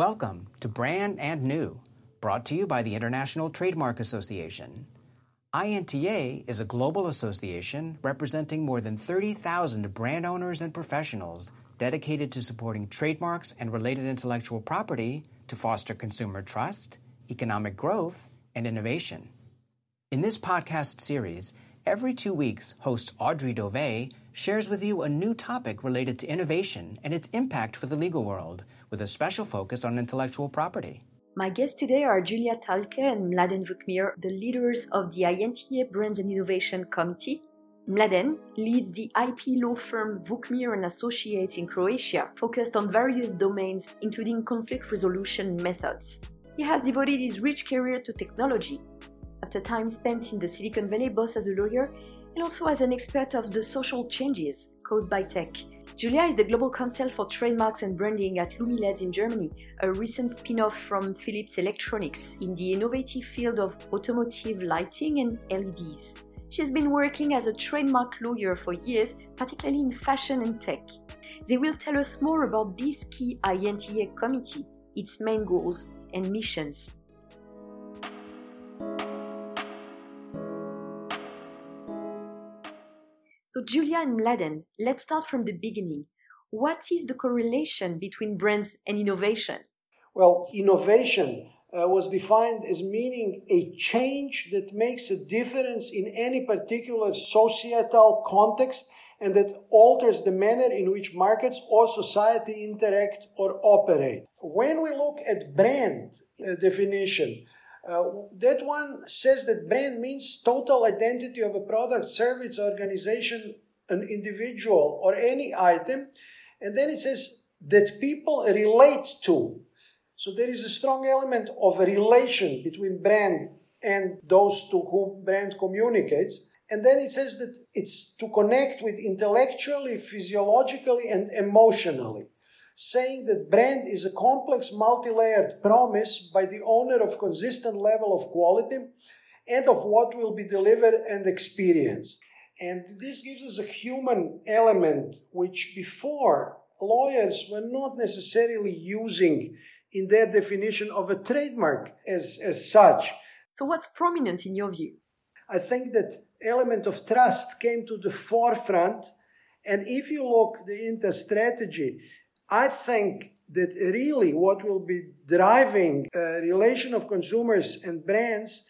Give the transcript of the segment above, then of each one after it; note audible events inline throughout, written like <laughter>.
Welcome to Brand and New, brought to you by the International Trademark Association. INTA is a global association representing more than 30,000 brand owners and professionals dedicated to supporting trademarks and related intellectual property to foster consumer trust, economic growth, and innovation. In this podcast series, every two weeks, host Audrey Dove shares with you a new topic related to innovation and its impact for the legal world, with a special focus on intellectual property. My guests today are Julia Talke and Mladen Vukmir, the leaders of the INTA Brands and Innovation Committee. Mladen leads the IP law firm Vukmir and Associates in Croatia, focused on various domains, including conflict resolution methods. He has devoted his rich career to technology. After time spent in the Silicon Valley, both as a lawyer and also as an expert of the social changes caused by tech. Julia is the global counsel for trademarks and branding at Lumileds in Germany, a recent spin off from Philips Electronics in the innovative field of automotive lighting and LEDs. She's been working as a trademark lawyer for years, particularly in fashion and tech. They will tell us more about this key INTA committee, its main goals and missions. Julia and Mladen, let's start from the beginning. What is the correlation between brands and innovation? Well, innovation uh, was defined as meaning a change that makes a difference in any particular societal context and that alters the manner in which markets or society interact or operate. When we look at brand uh, definition, uh, that one says that brand means total identity of a product, service, organization, an individual, or any item. And then it says that people relate to. So there is a strong element of a relation between brand and those to whom brand communicates. And then it says that it's to connect with intellectually, physiologically, and emotionally saying that brand is a complex multi-layered promise by the owner of consistent level of quality and of what will be delivered and experienced. And this gives us a human element which before lawyers were not necessarily using in their definition of a trademark as, as such. So what's prominent in your view? I think that element of trust came to the forefront. And if you look the strategy, I think that really what will be driving a relation of consumers and brands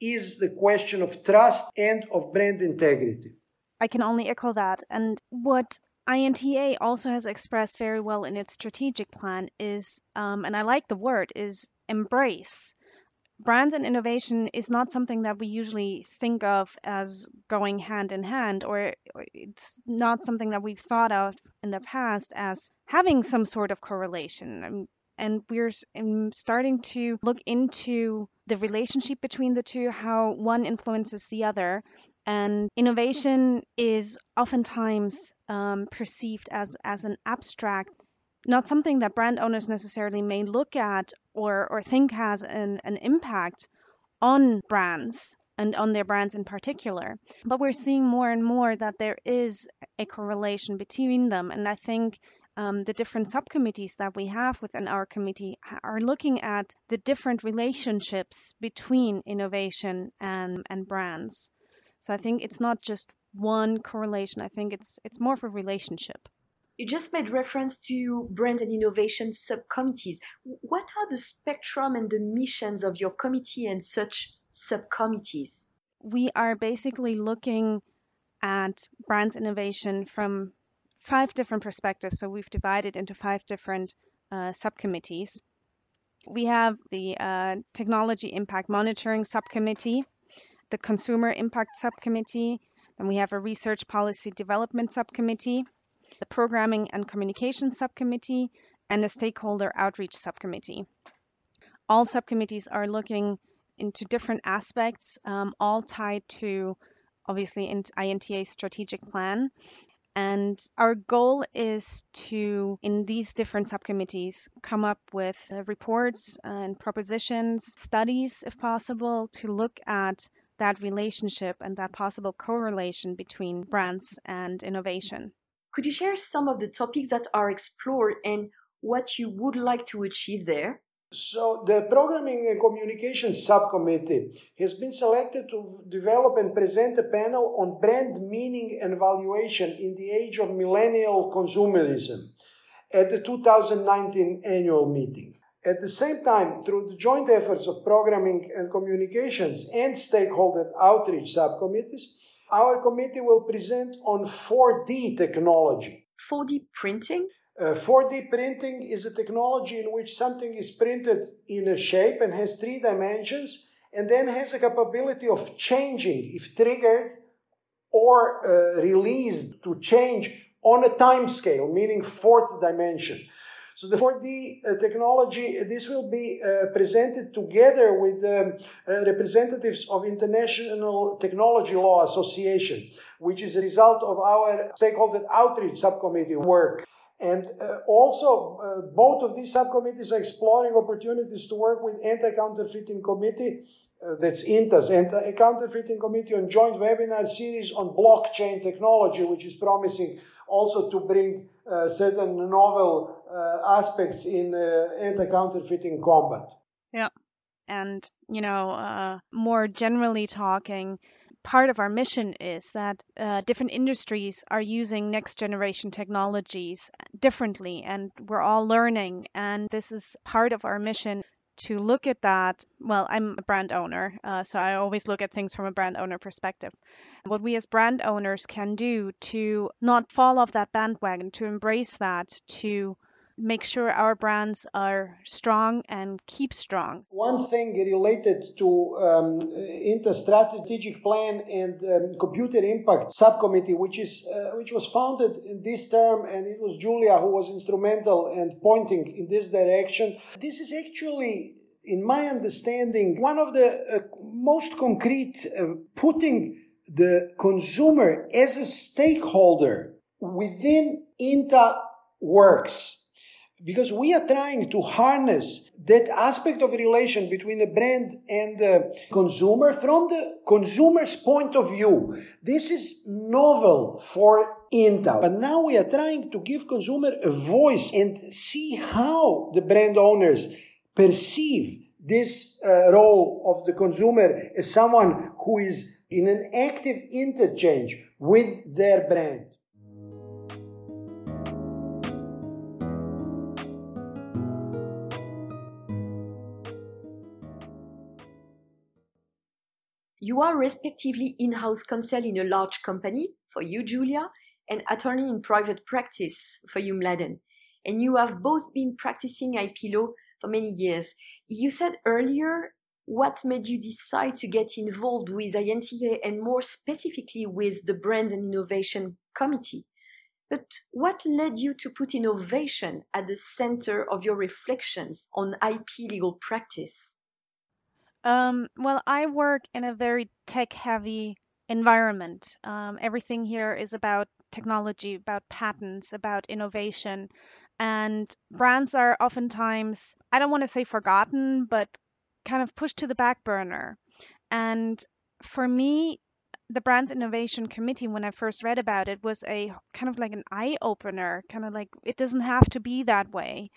is the question of trust and of brand integrity. I can only echo that. And what INTA also has expressed very well in its strategic plan is, um, and I like the word, is embrace brands and innovation is not something that we usually think of as going hand in hand, or, it's not something that we've thought of in the past as having some sort of correlation. And we're starting to look into the relationship between the two, how one influences the other. And innovation is oftentimes um, perceived as, as an abstract not something that brand owners necessarily may look at or, or think has an, an impact on brands and on their brands in particular. But we're seeing more and more that there is a correlation between them. And I think um, the different subcommittees that we have within our committee are looking at the different relationships between innovation and, and brands. So I think it's not just one correlation. I think it's it's more of a relationship. You just made reference to brand and innovation subcommittees. What are the spectrum and the missions of your committee and such subcommittees? We are basically looking at brands innovation from five different perspectives. So we've divided into five different uh, subcommittees. We have the uh, Technology Impact Monitoring Subcommittee, the Consumer Impact Subcommittee, and we have a Research Policy Development Subcommittee, the Programming and Communications Subcommittee, and the Stakeholder Outreach Subcommittee. All subcommittees are looking into different aspects, um, all tied to obviously in INTA's strategic plan. And our goal is to, in these different subcommittees, come up with uh, reports and propositions, studies, if possible, to look at that relationship and that possible correlation between brands and innovation. Could you share some of the topics that are explored and what you would like to achieve there? So, the Programming and Communications Subcommittee has been selected to develop and present a panel on brand meaning and valuation in the age of millennial consumerism at the 2019 annual meeting. At the same time, through the joint efforts of Programming and Communications and stakeholder outreach subcommittees, our committee will present on 4D technology. 4D printing? Uh, 4D printing is a technology in which something is printed in a shape and has three dimensions and then has a capability of changing if triggered or uh, released to change on a time scale, meaning fourth dimension. So the 4D uh, technology, this will be uh, presented together with um, uh, representatives of International Technology Law Association, which is a result of our stakeholder outreach subcommittee work. And uh, also, uh, both of these subcommittees are exploring opportunities to work with Anti-Counterfeiting Committee, uh, that's INTA's Anti-Counterfeiting Committee on joint webinar series on blockchain technology, which is promising also to bring uh, certain novel uh, aspects in uh, anti-counterfeiting combat. Yeah. And, you know, more generally talking, part of our mission is that uh, different industries are using next generation technologies differently and we're all learning and this is part of our mission to look at that well i'm a brand owner uh, so i always look at things from a brand owner perspective what we as brand owners can do to not fall off that bandwagon to embrace that to make sure our brands are strong and keep strong? One thing related to um, INTA strategic plan and um, consumer impact subcommittee, which is uh, which was founded in this term, and it was Julia who was instrumental and pointing in this direction. This is actually in my understanding, one of the uh, most concrete uh, putting the consumer as a stakeholder within INTA works because we are trying to harness that aspect of relation between the brand and the consumer from the consumer's point of view. This is novel for INTA, but now we are trying to give consumer a voice and see how the brand owners perceive this uh, role of the consumer as someone who is in an active interchange with their brand. You are respectively in-house counsel in a large company, for you, Julia, and attorney in private practice, for you, Mladen. And you have both been practicing IP law for many years. You said earlier what made you decide to get involved with INTA and more specifically with the Brands and Innovation Committee. But what led you to put innovation at the center of your reflections on IP legal practice? Um, well, I work in a very tech heavy environment. Um, everything here is about technology, about patents, about innovation. And brands are oftentimes, I don't want to say forgotten, but kind of pushed to the back burner. And for me, the Brands Innovation Committee, when I first read about it, was a kind of like an eye opener, kind of like it doesn't have to be that way.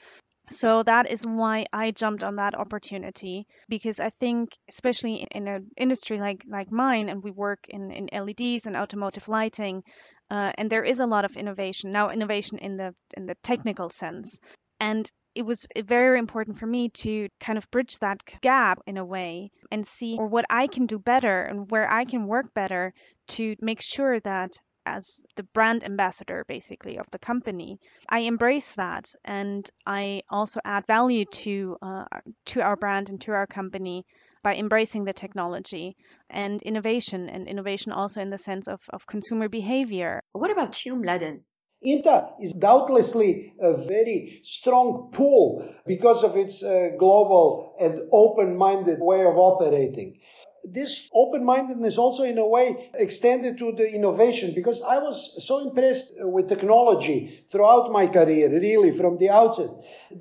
So that is why I jumped on that opportunity because I think, especially in an industry like like mine, and we work in, in LEDs and automotive lighting, uh, and there is a lot of innovation now. Innovation in the in the technical sense, and it was very important for me to kind of bridge that gap in a way and see what I can do better and where I can work better to make sure that as the brand ambassador basically of the company. I embrace that and i also add value to uh, to our brand and to our company by embracing the technology and innovation and innovation also in the sense of, of consumer behavior. What about you mladen INTA is doubtlessly a very strong pull because of its uh, global and open minded way of operating this open mindedness also, in a way, extended to the innovation because I was so impressed with technology throughout my career, really, from the outset,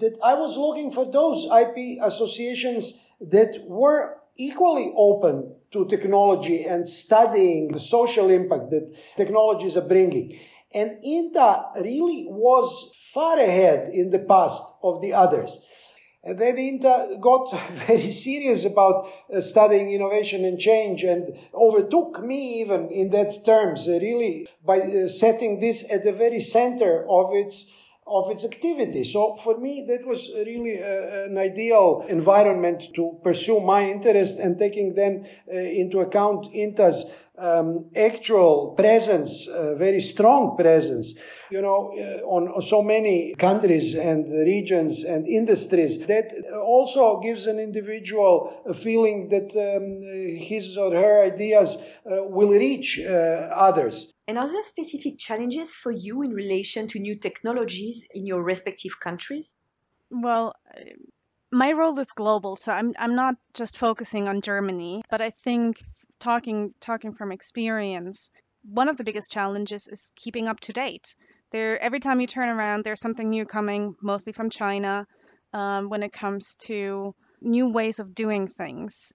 that I was looking for those IP associations that were equally open to technology and studying the social impact that technologies are bringing. And INTA really was far ahead in the past of the others. And then INTA got <laughs> very serious about uh, studying innovation and change and overtook me even in that terms, uh, really, by uh, setting this at the very center of its of its activity. So for me, that was really uh, an ideal environment to pursue my interest and taking then uh, into account INTA's um, actual presence, uh, very strong presence, you know, uh, on, on, so many countries and regions and industries. That also gives an individual a feeling that um, his or her ideas uh, will reach uh, others. And are there specific challenges for you in relation to new technologies in your respective countries? Well, my role is global, so I'm I'm not just focusing on Germany, but I think talking talking from experience, one of the biggest challenges is keeping up to date. There, every time you turn around, there's something new coming, mostly from China, um, when it comes to new ways of doing things.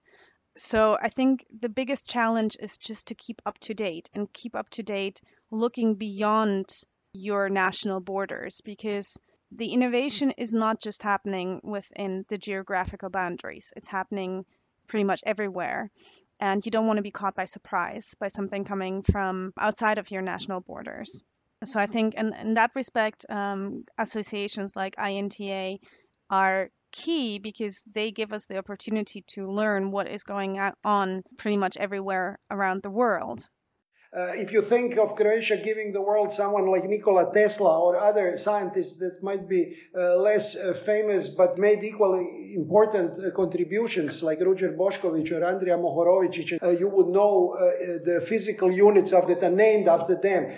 So I think the biggest challenge is just to keep up to date and keep up to date, looking beyond your national borders, because the innovation is not just happening within the geographical boundaries. It's happening pretty much everywhere and you don't want to be caught by surprise by something coming from outside of your national borders. So I think in, in that respect, um, associations like INTA are key because they give us the opportunity to learn what is going on pretty much everywhere around the world. Uh, if you think of Croatia giving the world someone like Nikola Tesla or other scientists that might be uh, less uh, famous but made equally important uh, contributions like Ruđer Bošković or Andrija Mohorovičić, uh, you would know uh, the physical units of that are named after them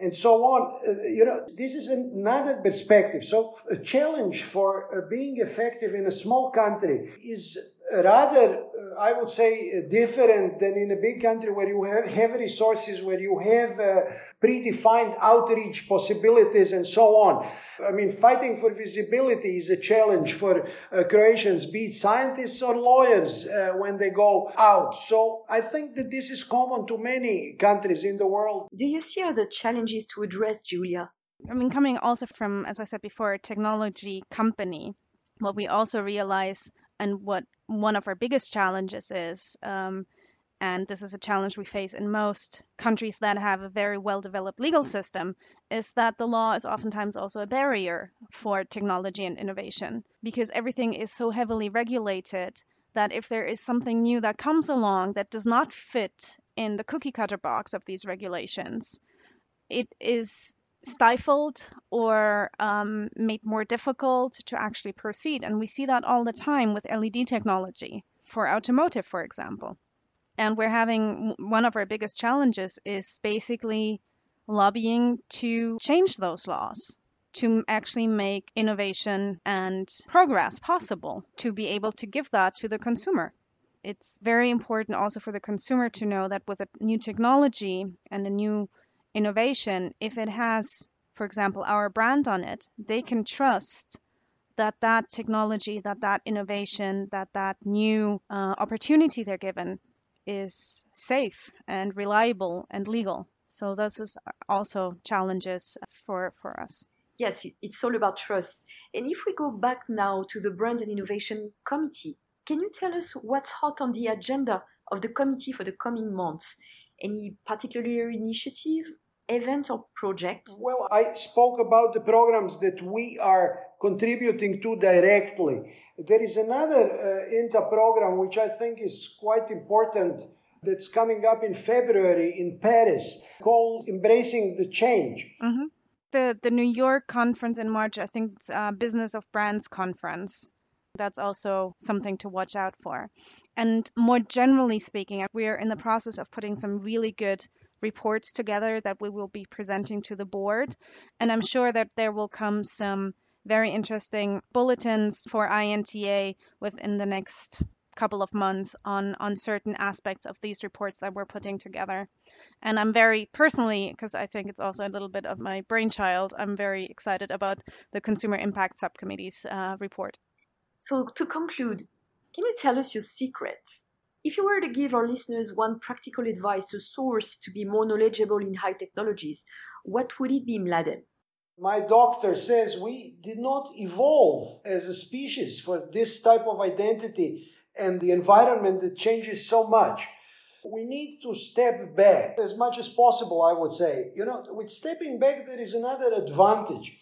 and so on. Uh, you know, this is another perspective. So, a challenge for uh, being effective in a small country is rather, uh, I would say, uh, different than in a big country where you have, have resources, where you have uh, predefined outreach possibilities and so on. I mean, fighting for visibility is a challenge for uh, Croatians, be it scientists or lawyers, uh, when they go out. So I think that this is common to many countries in the world. Do you see other challenges to address, Julia? I mean, coming also from, as I said before, a technology company, what we also realize and what one of our biggest challenges is, um, and this is a challenge we face in most countries that have a very well developed legal system, is that the law is oftentimes also a barrier for technology and innovation because everything is so heavily regulated that if there is something new that comes along that does not fit in the cookie cutter box of these regulations, it is stifled or um, made more difficult to actually proceed. And we see that all the time with LED technology for automotive, for example. And we're having one of our biggest challenges is basically lobbying to change those laws to actually make innovation and progress possible to be able to give that to the consumer. It's very important also for the consumer to know that with a new technology and a new innovation, if it has, for example, our brand on it, they can trust that that technology, that that innovation, that that new uh, opportunity they're given is safe and reliable and legal. So this is also challenges for, for us. Yes, it's all about trust. And if we go back now to the Brands and Innovation Committee, can you tell us what's hot on the agenda of the committee for the coming months? Any particular initiative, event, or project? Well, I spoke about the programs that we are contributing to directly. There is another uh, INTA program which I think is quite important that's coming up in February in Paris called Embracing the Change. Mm-hmm. The, the New York conference in March, I think it's uh, Business of Brands conference. That's also something to watch out for. And more generally speaking, we are in the process of putting some really good reports together that we will be presenting to the board. And I'm sure that there will come some very interesting bulletins for INTA within the next couple of months on on certain aspects of these reports that we're putting together. And I'm very personally, because I think it's also a little bit of my brainchild, I'm very excited about the Consumer Impact Subcommittee's uh, report. So to conclude, can you tell us your secret? If you were to give our listeners one practical advice, a source to be more knowledgeable in high technologies, what would it be, Mladen? My doctor says we did not evolve as a species for this type of identity and the environment that changes so much. We need to step back as much as possible, I would say. You know, with stepping back, there is another advantage.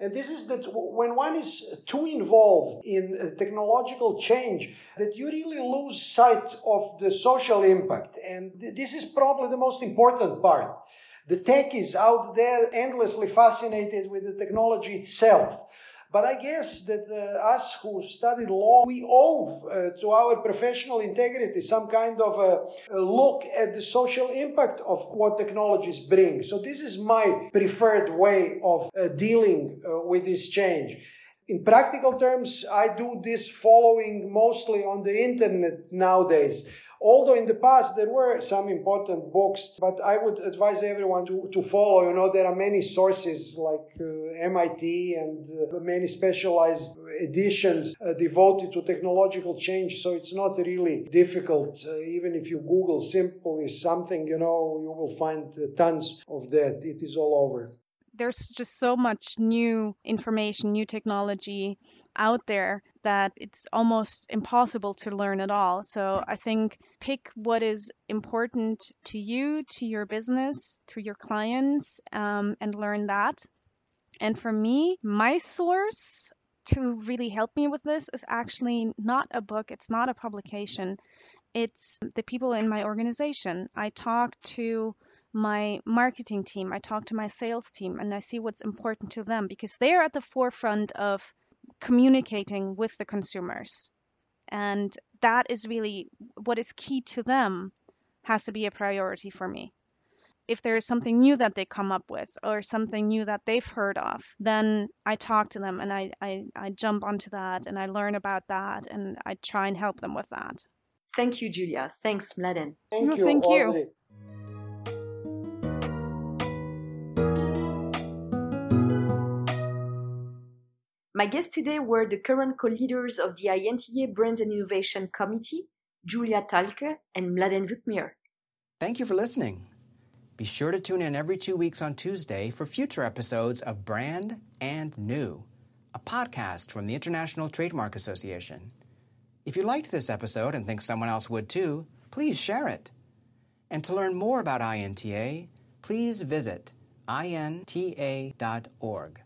And this is that when one is too involved in uh, technological change, that you really lose sight of the social impact. And this is probably the most important part. The tech is out there endlessly fascinated with the technology itself. But I guess that uh, us who studied law, we owe uh, to our professional integrity some kind of a, a, look at the social impact of what technologies bring. So this is my preferred way of uh, dealing uh, with this change. In practical terms, I do this following mostly on the internet nowadays. Although in the past there were some important books, but I would advise everyone to, to follow. You know, there are many sources like uh, MIT and uh, many specialized editions uh, devoted to technological change. So it's not really difficult. Uh, even if you Google simply something, you know, you will find uh, tons of that. It is all over there's just so much new information, new technology out there that it's almost impossible to learn at all. So I think pick what is important to you, to your business, to your clients, um, and learn that. And for me, my source to really help me with this is actually not a book, it's not a publication, it's the people in my organization. I talk to my marketing team, I talk to my sales team, and I see what's important to them because they're at the forefront of communicating with the consumers. And that is really what is key to them has to be a priority for me. If there is something new that they come up with or something new that they've heard of, then I talk to them and I, I, I jump onto that and I learn about that and I try and help them with that. Thank you, Julia. Thanks, Mladen. Thank no, you. Thank you. My guests today were the current co-leaders of the INTA Brands and Innovation Committee, Julia Talke and Mladen Vukmir. Thank you for listening. Be sure to tune in every two weeks on Tuesday for future episodes of Brand and New, a podcast from the International Trademark Association. If you liked this episode and think someone else would too, please share it. And to learn more about INTA, please visit inta.org.